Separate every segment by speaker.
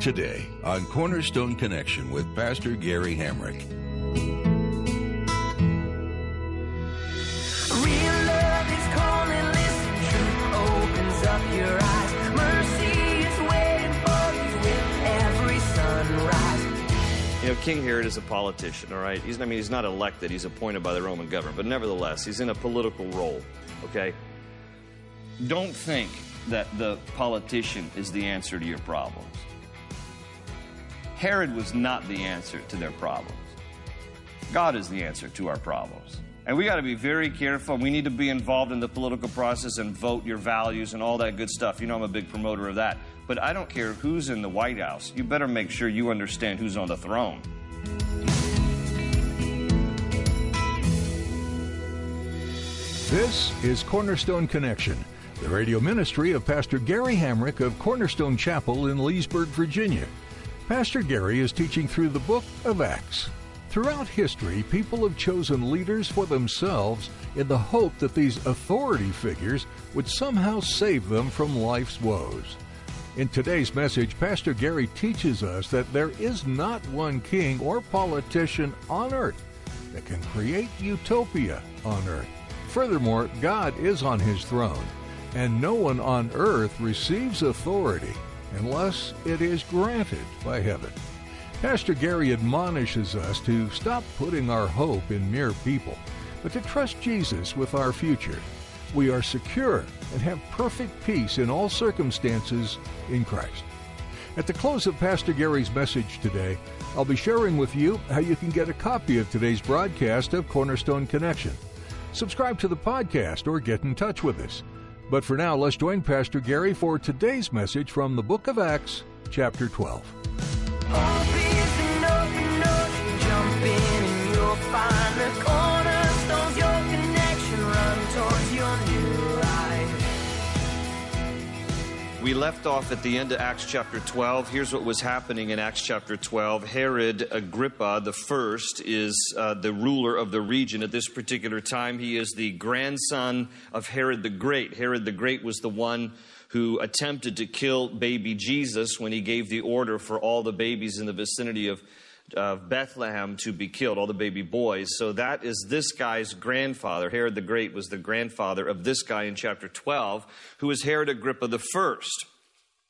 Speaker 1: Today on Cornerstone Connection with Pastor Gary Hamrick.
Speaker 2: Real love is calling, listen, truth opens up your eyes. Mercy is waiting for you with every sunrise.
Speaker 3: You know, King Herod is a politician, all right? He's, I mean, he's not elected, he's appointed by the Roman government, but nevertheless, he's in a political role, okay? Don't think that the politician is the answer to your problems. Herod was not the answer to their problems. God is the answer to our problems. And we got to be very careful. We need to be involved in the political process and vote your values and all that good stuff. You know, I'm a big promoter of that. But I don't care who's in the White House. You better make sure you understand who's on the throne.
Speaker 1: This is Cornerstone Connection, the radio ministry of Pastor Gary Hamrick of Cornerstone Chapel in Leesburg, Virginia. Pastor Gary is teaching through the book of Acts. Throughout history, people have chosen leaders for themselves in the hope that these authority figures would somehow save them from life's woes. In today's message, Pastor Gary teaches us that there is not one king or politician on earth that can create utopia on earth. Furthermore, God is on his throne, and no one on earth receives authority unless it is granted by heaven. Pastor Gary admonishes us to stop putting our hope in mere people, but to trust Jesus with our future. We are secure and have perfect peace in all circumstances in Christ. At the close of Pastor Gary's message today, I'll be sharing with you how you can get a copy of today's broadcast of Cornerstone Connection. Subscribe to the podcast or get in touch with us. But for now, let's join Pastor Gary for today's message from the book of Acts, chapter 12.
Speaker 3: Left off at the end of Acts chapter 12. Here's what was happening in Acts chapter 12. Herod Agrippa the first is uh, the ruler of the region at this particular time. He is the grandson of Herod the Great. Herod the Great was the one who attempted to kill baby Jesus when he gave the order for all the babies in the vicinity of of Bethlehem to be killed, all the baby boys. So that is this guy's grandfather. Herod the Great was the grandfather of this guy in chapter 12, who is Herod Agrippa the first.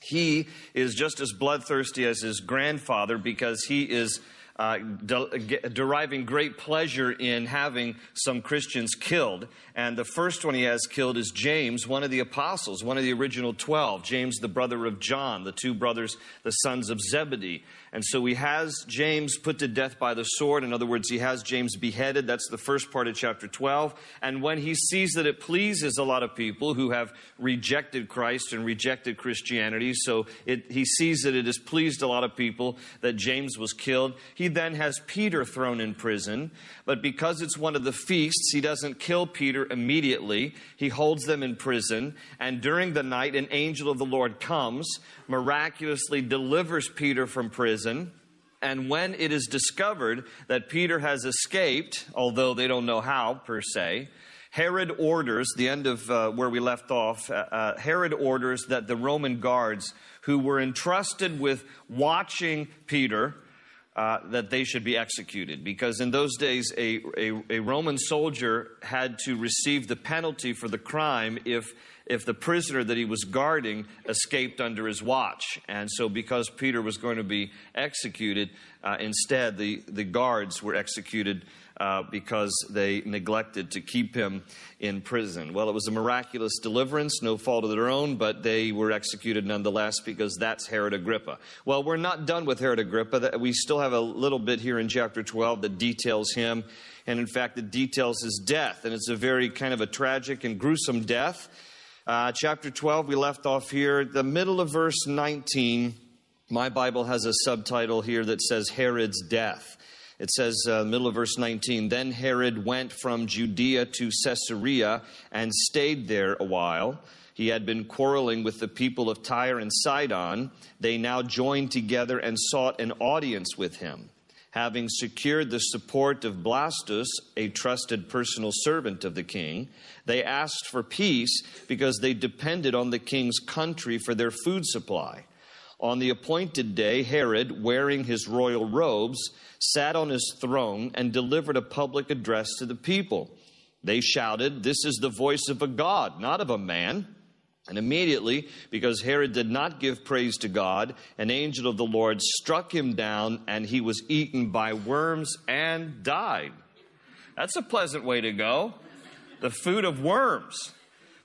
Speaker 3: He is just as bloodthirsty as his grandfather because he is uh, de- deriving great pleasure in having some Christians killed. And the first one he has killed is James, one of the apostles, one of the original 12. James, the brother of John, the two brothers, the sons of Zebedee. And so he has James put to death by the sword. In other words, he has James beheaded. That's the first part of chapter 12. And when he sees that it pleases a lot of people who have rejected Christ and rejected Christianity, so it, he sees that it has pleased a lot of people that James was killed, he then has Peter thrown in prison. But because it's one of the feasts, he doesn't kill Peter immediately. He holds them in prison. And during the night, an angel of the Lord comes, miraculously delivers Peter from prison. And when it is discovered that Peter has escaped, although they don't know how per se, Herod orders, the end of uh, where we left off, uh, uh, Herod orders that the Roman guards who were entrusted with watching Peter, uh, that they should be executed. Because in those days, a, a, a Roman soldier had to receive the penalty for the crime if if the prisoner that he was guarding escaped under his watch. And so, because Peter was going to be executed, uh, instead, the, the guards were executed uh, because they neglected to keep him in prison. Well, it was a miraculous deliverance, no fault of their own, but they were executed nonetheless because that's Herod Agrippa. Well, we're not done with Herod Agrippa. We still have a little bit here in chapter 12 that details him. And in fact, it details his death. And it's a very kind of a tragic and gruesome death. Uh, chapter 12, we left off here, the middle of verse 19. My Bible has a subtitle here that says Herod's death. It says, uh, middle of verse 19, Then Herod went from Judea to Caesarea and stayed there a while. He had been quarreling with the people of Tyre and Sidon. They now joined together and sought an audience with him. Having secured the support of Blastus, a trusted personal servant of the king, they asked for peace because they depended on the king's country for their food supply. On the appointed day, Herod, wearing his royal robes, sat on his throne and delivered a public address to the people. They shouted, This is the voice of a God, not of a man. And immediately, because Herod did not give praise to God, an angel of the Lord struck him down, and he was eaten by worms and died. That's a pleasant way to go. The food of worms.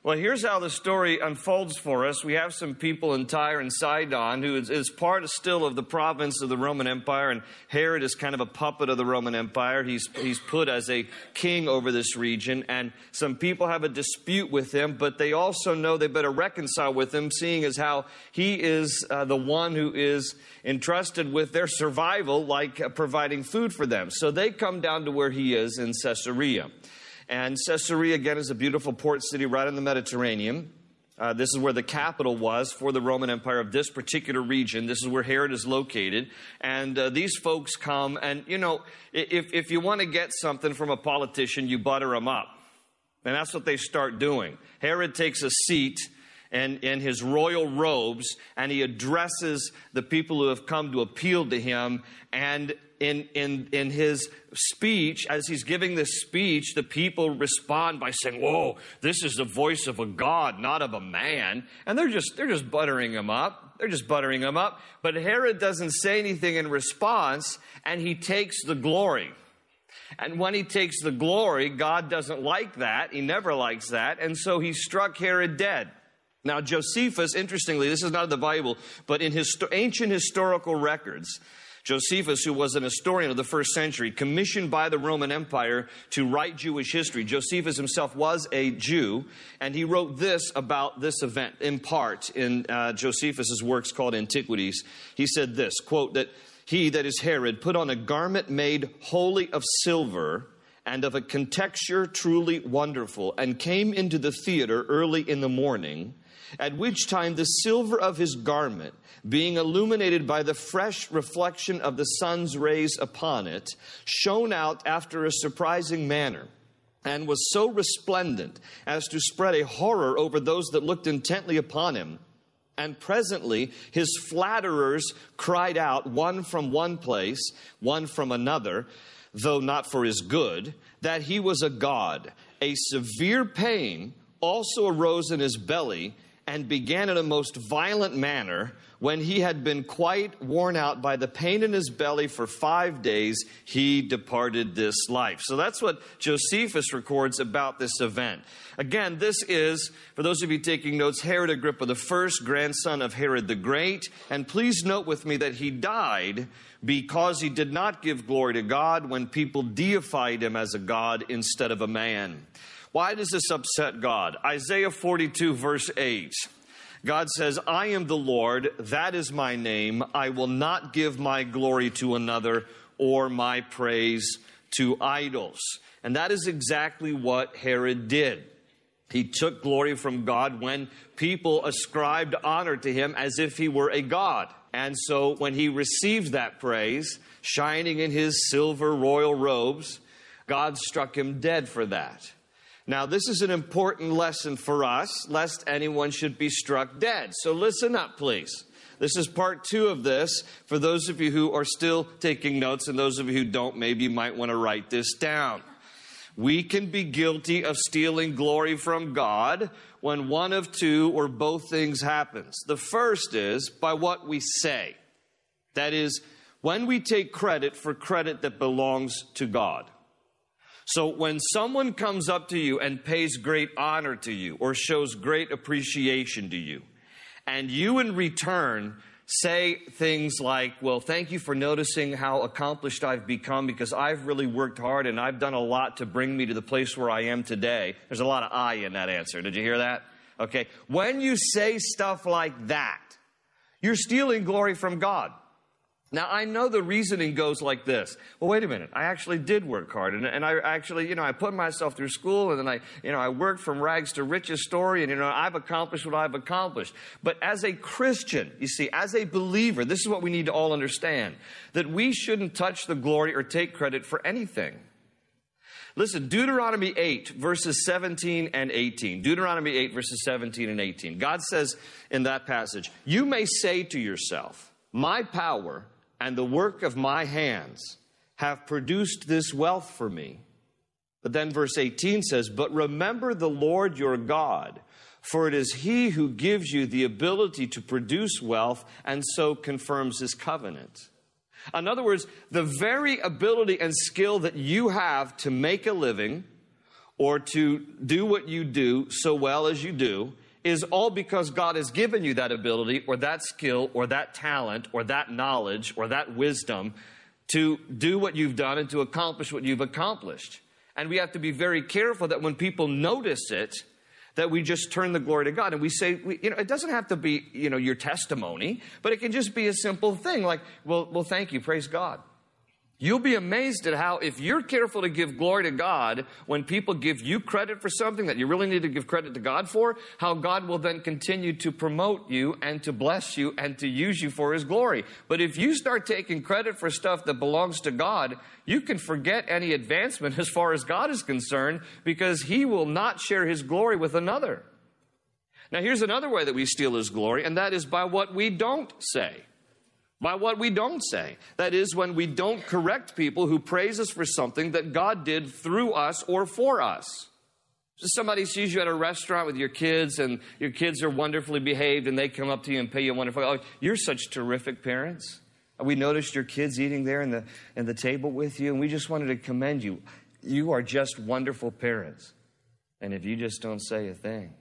Speaker 3: Well, here's how the story unfolds for us. We have some people in Tyre and Sidon who is, is, part still of the province of the Roman Empire, and Herod is kind of a puppet of the Roman Empire. He's, he's put as a king over this region, and some people have a dispute with him, but they also know they better reconcile with him, seeing as how he is uh, the one who is entrusted with their survival, like uh, providing food for them. So they come down to where he is in Caesarea. And Caesarea, again, is a beautiful port city right in the Mediterranean. Uh, this is where the capital was for the Roman Empire of this particular region. This is where Herod is located. And uh, these folks come, and you know, if, if you want to get something from a politician, you butter them up. And that's what they start doing. Herod takes a seat in, in his royal robes, and he addresses the people who have come to appeal to him. And in, in, in his speech, as he's giving this speech, the people respond by saying, Whoa, this is the voice of a God, not of a man. And they're just, they're just buttering him up. They're just buttering him up. But Herod doesn't say anything in response, and he takes the glory. And when he takes the glory, God doesn't like that. He never likes that. And so he struck Herod dead. Now, Josephus, interestingly, this is not in the Bible, but in his ancient historical records, Josephus, who was an historian of the first century, commissioned by the Roman Empire to write Jewish history. Josephus himself was a Jew, and he wrote this about this event in part in uh, Josephus's works called Antiquities. He said this quote, that he, that is Herod, put on a garment made wholly of silver and of a contexture truly wonderful, and came into the theater early in the morning at which time the silver of his garment, being illuminated by the fresh reflection of the sun's rays upon it, shone out after a surprising manner and was so resplendent as to spread a horror over those that looked intently upon him. And presently his flatterers cried out, one from one place, one from another, though not for his good, that he was a god. A severe pain also arose in his belly and began in a most violent manner. When he had been quite worn out by the pain in his belly for five days, he departed this life. So that's what Josephus records about this event. Again, this is, for those of you taking notes, Herod Agrippa, the first grandson of Herod the Great. And please note with me that he died because he did not give glory to God when people deified him as a God instead of a man. Why does this upset God? Isaiah 42, verse 8. God says, I am the Lord, that is my name. I will not give my glory to another or my praise to idols. And that is exactly what Herod did. He took glory from God when people ascribed honor to him as if he were a God. And so when he received that praise, shining in his silver royal robes, God struck him dead for that. Now, this is an important lesson for us, lest anyone should be struck dead. So listen up, please. This is part two of this. For those of you who are still taking notes, and those of you who don't, maybe you might want to write this down. We can be guilty of stealing glory from God when one of two or both things happens. The first is by what we say. That is, when we take credit for credit that belongs to God. So when someone comes up to you and pays great honor to you or shows great appreciation to you, and you in return say things like, Well, thank you for noticing how accomplished I've become because I've really worked hard and I've done a lot to bring me to the place where I am today. There's a lot of I in that answer. Did you hear that? Okay? When you say stuff like that, you're stealing glory from God. Now, I know the reasoning goes like this. Well, wait a minute. I actually did work hard. And, and I actually, you know, I put myself through school and then I, you know, I worked from rags to riches story and, you know, I've accomplished what I've accomplished. But as a Christian, you see, as a believer, this is what we need to all understand that we shouldn't touch the glory or take credit for anything. Listen, Deuteronomy 8, verses 17 and 18. Deuteronomy 8, verses 17 and 18. God says in that passage, You may say to yourself, My power and the work of my hands have produced this wealth for me. But then verse 18 says, But remember the Lord your God, for it is he who gives you the ability to produce wealth and so confirms his covenant. In other words, the very ability and skill that you have to make a living or to do what you do so well as you do is all because God has given you that ability or that skill or that talent or that knowledge or that wisdom to do what you've done and to accomplish what you've accomplished. And we have to be very careful that when people notice it, that we just turn the glory to God and we say, we, you know, it doesn't have to be, you know, your testimony, but it can just be a simple thing like, well, well, thank you, praise God. You'll be amazed at how, if you're careful to give glory to God, when people give you credit for something that you really need to give credit to God for, how God will then continue to promote you and to bless you and to use you for His glory. But if you start taking credit for stuff that belongs to God, you can forget any advancement as far as God is concerned because He will not share His glory with another. Now, here's another way that we steal His glory, and that is by what we don't say by what we don't say. That is, when we don't correct people who praise us for something that God did through us or for us. So somebody sees you at a restaurant with your kids and your kids are wonderfully behaved and they come up to you and pay you wonderful. Oh, you're such terrific parents. We noticed your kids eating there in the, in the table with you and we just wanted to commend you. You are just wonderful parents. And if you just don't say a thing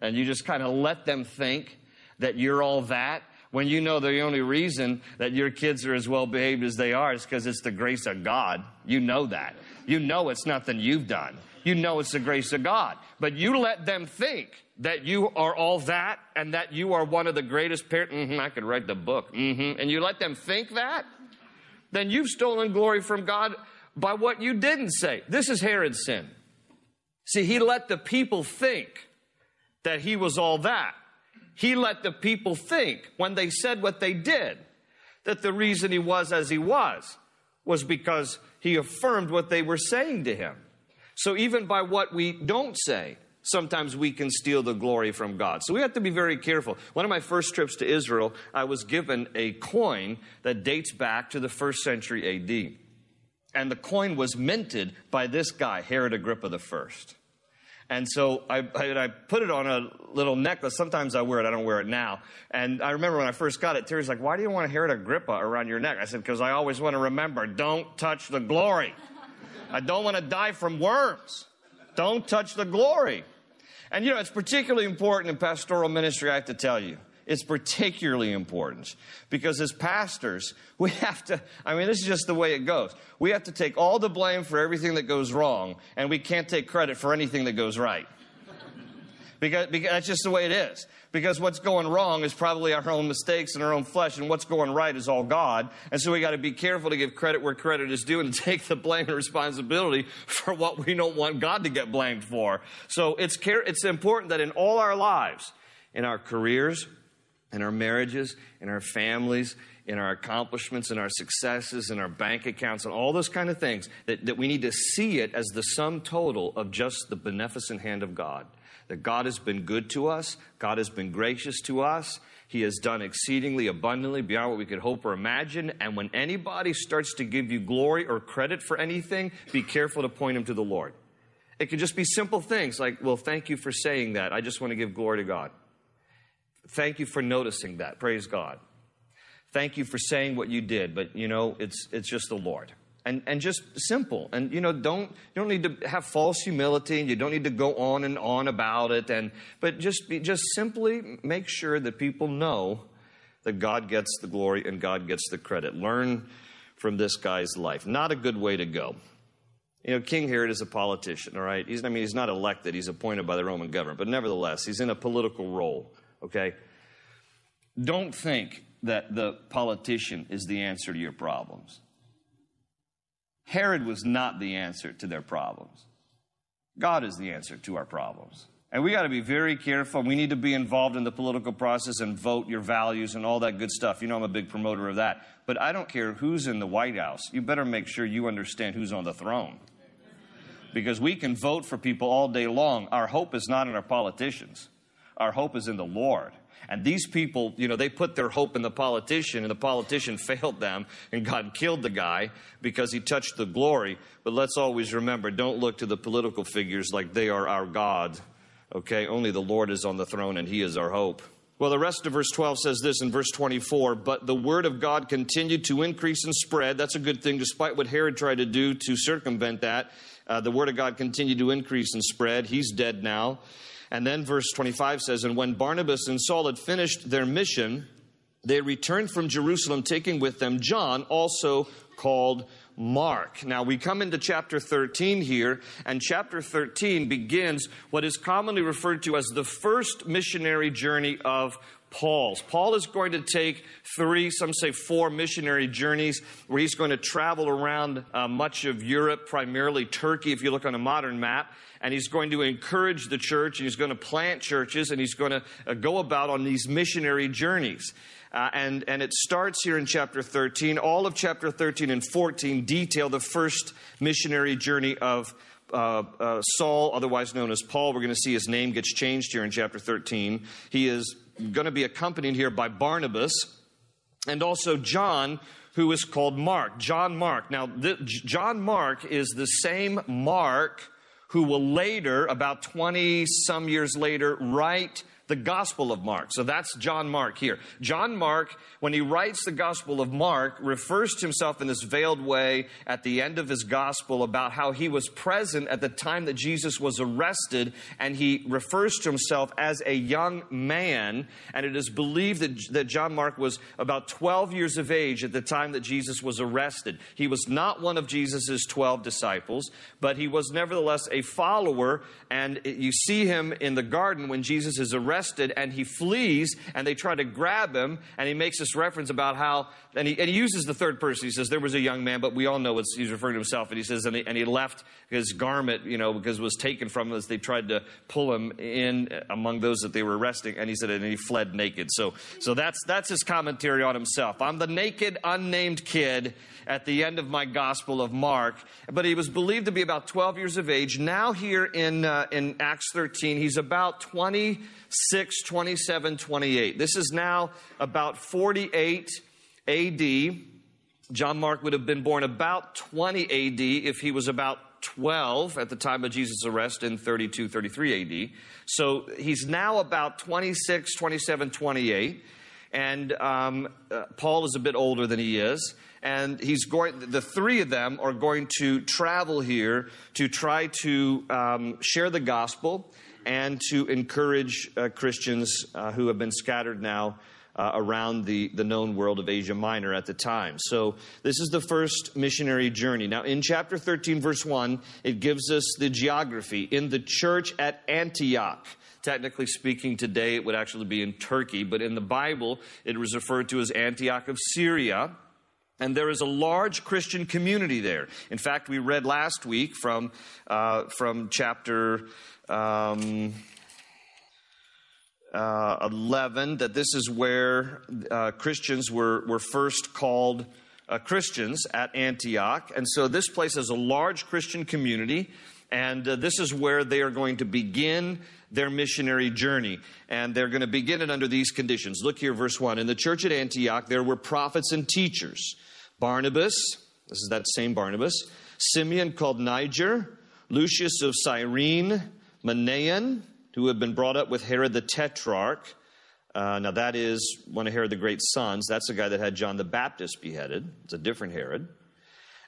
Speaker 3: and you just kind of let them think that you're all that when you know the only reason that your kids are as well behaved as they are is because it's the grace of God. You know that. You know it's nothing you've done. You know it's the grace of God. But you let them think that you are all that and that you are one of the greatest parents. Mm-hmm, I could write the book. Mm-hmm. And you let them think that, then you've stolen glory from God by what you didn't say. This is Herod's sin. See, he let the people think that he was all that. He let the people think when they said what they did that the reason he was as he was was because he affirmed what they were saying to him. So even by what we don't say, sometimes we can steal the glory from God. So we have to be very careful. One of my first trips to Israel, I was given a coin that dates back to the first century AD. And the coin was minted by this guy, Herod Agrippa I. And so I, I, I, put it on a little necklace. Sometimes I wear it. I don't wear it now. And I remember when I first got it, Terry's like, why do you want a Herod Agrippa around your neck? I said, because I always want to remember, don't touch the glory. I don't want to die from worms. Don't touch the glory. And you know, it's particularly important in pastoral ministry, I have to tell you. It's particularly important because as pastors, we have to, I mean, this is just the way it goes. We have to take all the blame for everything that goes wrong, and we can't take credit for anything that goes right. Because, because that's just the way it is. Because what's going wrong is probably our own mistakes and our own flesh, and what's going right is all God. And so we got to be careful to give credit where credit is due and take the blame and responsibility for what we don't want God to get blamed for. So it's, it's important that in all our lives, in our careers, in our marriages, in our families, in our accomplishments, in our successes, in our bank accounts, and all those kind of things, that, that we need to see it as the sum total of just the beneficent hand of God. That God has been good to us, God has been gracious to us, He has done exceedingly abundantly beyond what we could hope or imagine. And when anybody starts to give you glory or credit for anything, be careful to point them to the Lord. It can just be simple things like, well, thank you for saying that. I just want to give glory to God. Thank you for noticing that. Praise God. Thank you for saying what you did, but you know, it's, it's just the Lord. And, and just simple. And you know, don't, you don't need to have false humility and you don't need to go on and on about it. And, but just, be, just simply make sure that people know that God gets the glory and God gets the credit. Learn from this guy's life. Not a good way to go. You know, King Herod is a politician, all right? He's, I mean, he's not elected, he's appointed by the Roman government, but nevertheless, he's in a political role, okay? Don't think that the politician is the answer to your problems. Herod was not the answer to their problems. God is the answer to our problems. And we got to be very careful. We need to be involved in the political process and vote your values and all that good stuff. You know, I'm a big promoter of that. But I don't care who's in the White House. You better make sure you understand who's on the throne. Because we can vote for people all day long. Our hope is not in our politicians, our hope is in the Lord. And these people, you know, they put their hope in the politician, and the politician failed them, and God killed the guy because he touched the glory. But let's always remember don't look to the political figures like they are our God. Okay? Only the Lord is on the throne, and he is our hope. Well, the rest of verse 12 says this in verse 24 But the word of God continued to increase and spread. That's a good thing, despite what Herod tried to do to circumvent that. Uh, the word of God continued to increase and spread. He's dead now. And then verse 25 says, And when Barnabas and Saul had finished their mission, they returned from Jerusalem, taking with them John, also called Mark. Now we come into chapter 13 here, and chapter 13 begins what is commonly referred to as the first missionary journey of Paul's. Paul is going to take three, some say four missionary journeys where he's going to travel around uh, much of Europe, primarily Turkey, if you look on a modern map. And he's going to encourage the church, and he's going to plant churches, and he's going to uh, go about on these missionary journeys. Uh, and, and it starts here in chapter 13. All of chapter 13 and 14 detail the first missionary journey of uh, uh, Saul, otherwise known as Paul. We're going to see his name gets changed here in chapter 13. He is going to be accompanied here by Barnabas and also John, who is called Mark. John Mark. Now, John Mark is the same Mark who will later, about 20 some years later, write the Gospel of Mark. So that's John Mark here. John Mark, when he writes the Gospel of Mark, refers to himself in this veiled way at the end of his Gospel about how he was present at the time that Jesus was arrested, and he refers to himself as a young man. And it is believed that, that John Mark was about 12 years of age at the time that Jesus was arrested. He was not one of Jesus' 12 disciples, but he was nevertheless a follower. And you see him in the garden when Jesus is arrested arrested and he flees and they try to grab him and he makes this reference about how and he, and he uses the third person. He says there was a young man but we all know what he's referring to himself. And he says and he, and he left his garment you know because it was taken from him as they tried to pull him in among those that they were arresting. And he said and he fled naked. So so that's that's his commentary on himself. I'm the naked unnamed kid at the end of my gospel of mark. But he was believed to be about 12 years of age. Now here in uh, in acts 13 he's about 20 6, 27, 28. This is now about 48 AD. John Mark would have been born about 20 AD if he was about 12 at the time of Jesus' arrest in 32, 33 AD. So he's now about 26, 27, 28. And um, uh, Paul is a bit older than he is. And he's going, the three of them are going to travel here to try to um, share the gospel and to encourage uh, Christians uh, who have been scattered now uh, around the, the known world of Asia Minor at the time. So, this is the first missionary journey. Now, in chapter 13, verse 1, it gives us the geography. In the church at Antioch, technically speaking, today it would actually be in Turkey, but in the Bible, it was referred to as Antioch of Syria. And there is a large Christian community there. In fact, we read last week from, uh, from chapter um, uh, 11 that this is where uh, Christians were, were first called uh, Christians at Antioch. And so this place has a large Christian community, and uh, this is where they are going to begin their missionary journey. And they're going to begin it under these conditions. Look here, verse 1. In the church at Antioch, there were prophets and teachers Barnabas, this is that same Barnabas, Simeon called Niger, Lucius of Cyrene, Manaen, who had been brought up with Herod the Tetrarch. Uh, now, that is one of Herod the Great's sons. That's the guy that had John the Baptist beheaded. It's a different Herod.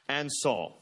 Speaker 3: And Saul.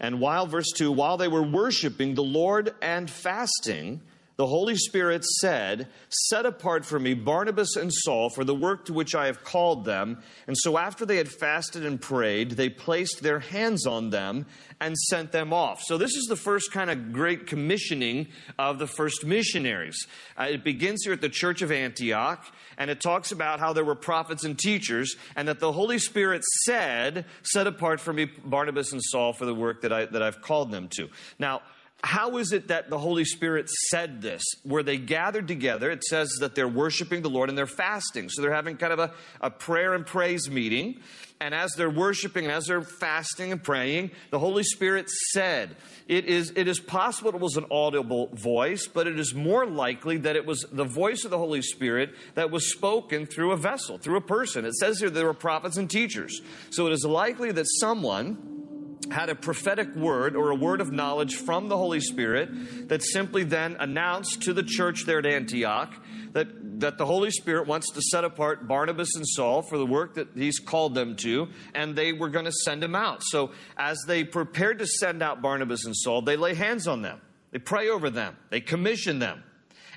Speaker 3: And while, verse 2, while they were worshiping the Lord and fasting, the Holy Spirit said, Set apart for me Barnabas and Saul for the work to which I have called them. And so after they had fasted and prayed, they placed their hands on them and sent them off. So this is the first kind of great commissioning of the first missionaries. Uh, it begins here at the church of Antioch, and it talks about how there were prophets and teachers, and that the Holy Spirit said, Set apart for me Barnabas and Saul for the work that, I, that I've called them to. Now, how is it that the Holy Spirit said this? Where they gathered together, it says that they're worshiping the Lord and they're fasting. So they're having kind of a, a prayer and praise meeting. And as they're worshiping, as they're fasting and praying, the Holy Spirit said, it is, it is possible it was an audible voice, but it is more likely that it was the voice of the Holy Spirit that was spoken through a vessel, through a person. It says here there were prophets and teachers. So it is likely that someone had a prophetic word or a word of knowledge from the Holy Spirit that simply then announced to the church there at Antioch that, that the Holy Spirit wants to set apart Barnabas and Saul for the work that he's called them to, and they were going to send them out. So as they prepared to send out Barnabas and Saul, they lay hands on them, they pray over them, they commission them,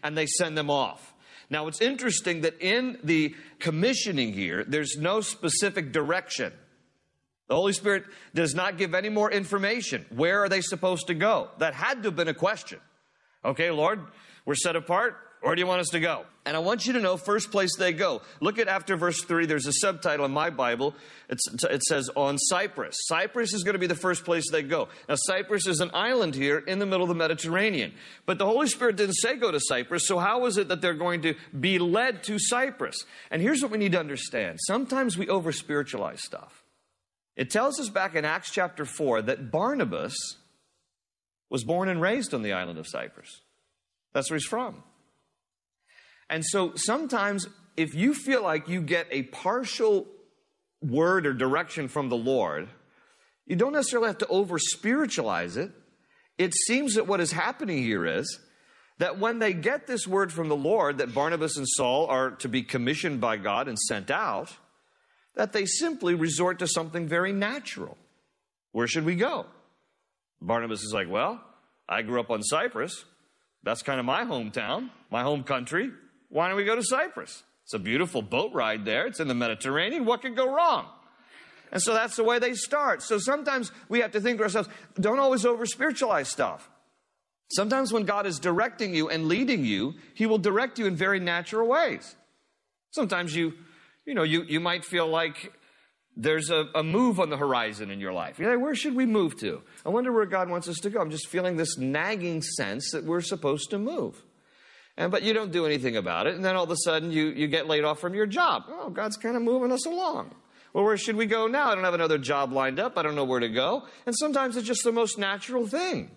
Speaker 3: and they send them off. Now, it's interesting that in the commissioning here, there's no specific direction. The Holy Spirit does not give any more information. Where are they supposed to go? That had to have been a question. Okay, Lord, we're set apart. Where do you want us to go? And I want you to know first place they go. Look at after verse 3, there's a subtitle in my Bible. It's, it says, On Cyprus. Cyprus is going to be the first place they go. Now, Cyprus is an island here in the middle of the Mediterranean. But the Holy Spirit didn't say go to Cyprus, so how is it that they're going to be led to Cyprus? And here's what we need to understand sometimes we over spiritualize stuff. It tells us back in Acts chapter 4 that Barnabas was born and raised on the island of Cyprus. That's where he's from. And so sometimes, if you feel like you get a partial word or direction from the Lord, you don't necessarily have to over spiritualize it. It seems that what is happening here is that when they get this word from the Lord that Barnabas and Saul are to be commissioned by God and sent out, that they simply resort to something very natural. Where should we go? Barnabas is like, Well, I grew up on Cyprus. That's kind of my hometown, my home country. Why don't we go to Cyprus? It's a beautiful boat ride there. It's in the Mediterranean. What could go wrong? And so that's the way they start. So sometimes we have to think to ourselves, don't always over spiritualize stuff. Sometimes when God is directing you and leading you, He will direct you in very natural ways. Sometimes you you know, you, you might feel like there's a, a move on the horizon in your life. You're like, where should we move to? I wonder where God wants us to go. I'm just feeling this nagging sense that we're supposed to move. And, but you don't do anything about it. And then all of a sudden you, you get laid off from your job. Oh, God's kind of moving us along. Well, where should we go now? I don't have another job lined up. I don't know where to go. And sometimes it's just the most natural thing.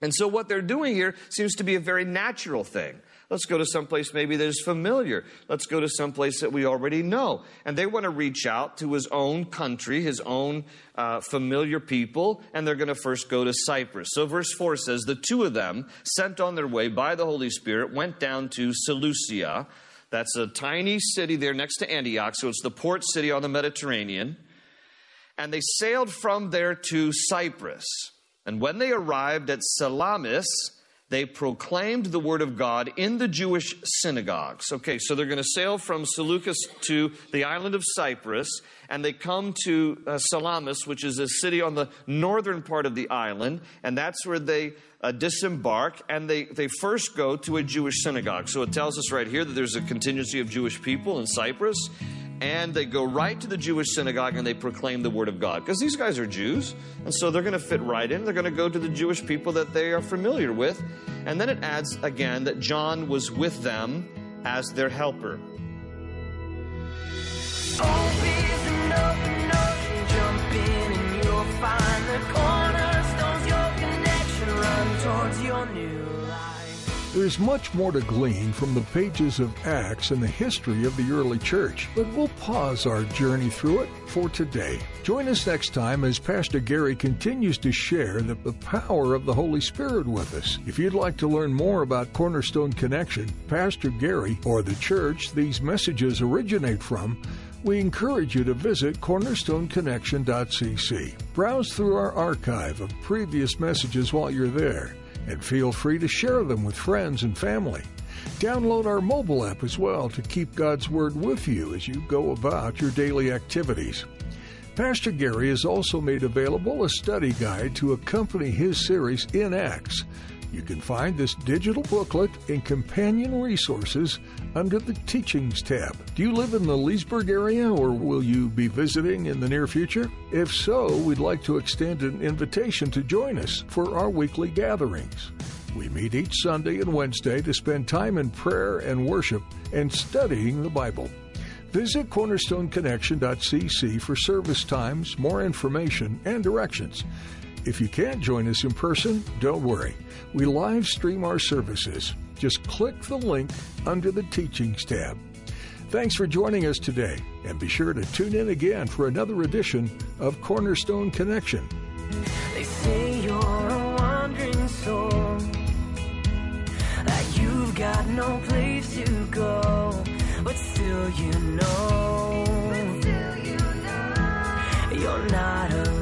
Speaker 3: And so what they're doing here seems to be a very natural thing. Let's go to someplace maybe that is familiar. Let's go to someplace that we already know. And they want to reach out to his own country, his own uh, familiar people, and they're going to first go to Cyprus. So, verse 4 says, The two of them, sent on their way by the Holy Spirit, went down to Seleucia. That's a tiny city there next to Antioch. So, it's the port city on the Mediterranean. And they sailed from there to Cyprus. And when they arrived at Salamis, they proclaimed the word of God in the Jewish synagogues. Okay, so they're going to sail from Seleucus to the island of Cyprus, and they come to uh, Salamis, which is a city on the northern part of the island, and that's where they uh, disembark, and they, they first go to a Jewish synagogue. So it tells us right here that there's a contingency of Jewish people in Cyprus, and they go right to the Jewish synagogue and they proclaim the word of God. Because these guys are Jews, and so they're going to fit right in. They're going to go to the Jewish people that they are familiar with. And then it adds again that John was with them as their helper.
Speaker 1: There's much more to glean from the pages of Acts and the history of the early church, but we'll pause our journey through it for today. Join us next time as Pastor Gary continues to share the, the power of the Holy Spirit with us. If you'd like to learn more about Cornerstone Connection, Pastor Gary, or the church these messages originate from, we encourage you to visit cornerstoneconnection.cc. Browse through our archive of previous messages while you're there And feel free to share them with friends and family. Download our mobile app as well to keep God's Word with you as you go about your daily activities. Pastor Gary has also made available a study guide to accompany his series in Acts. You can find this digital booklet and companion resources under the Teachings tab. Do you live in the Leesburg area or will you be visiting in the near future? If so, we'd like to extend an invitation to join us for our weekly gatherings. We meet each Sunday and Wednesday to spend time in prayer and worship and studying the Bible. Visit cornerstoneconnection.cc for service times, more information, and directions. If you can't join us in person, don't worry. We live stream our services. Just click the link under the Teachings tab. Thanks for joining us today, and be sure to tune in again for another edition of Cornerstone Connection.
Speaker 2: They say you're a wandering soul, that you've got no place to go, but still you know, still you know, you're
Speaker 4: not alone.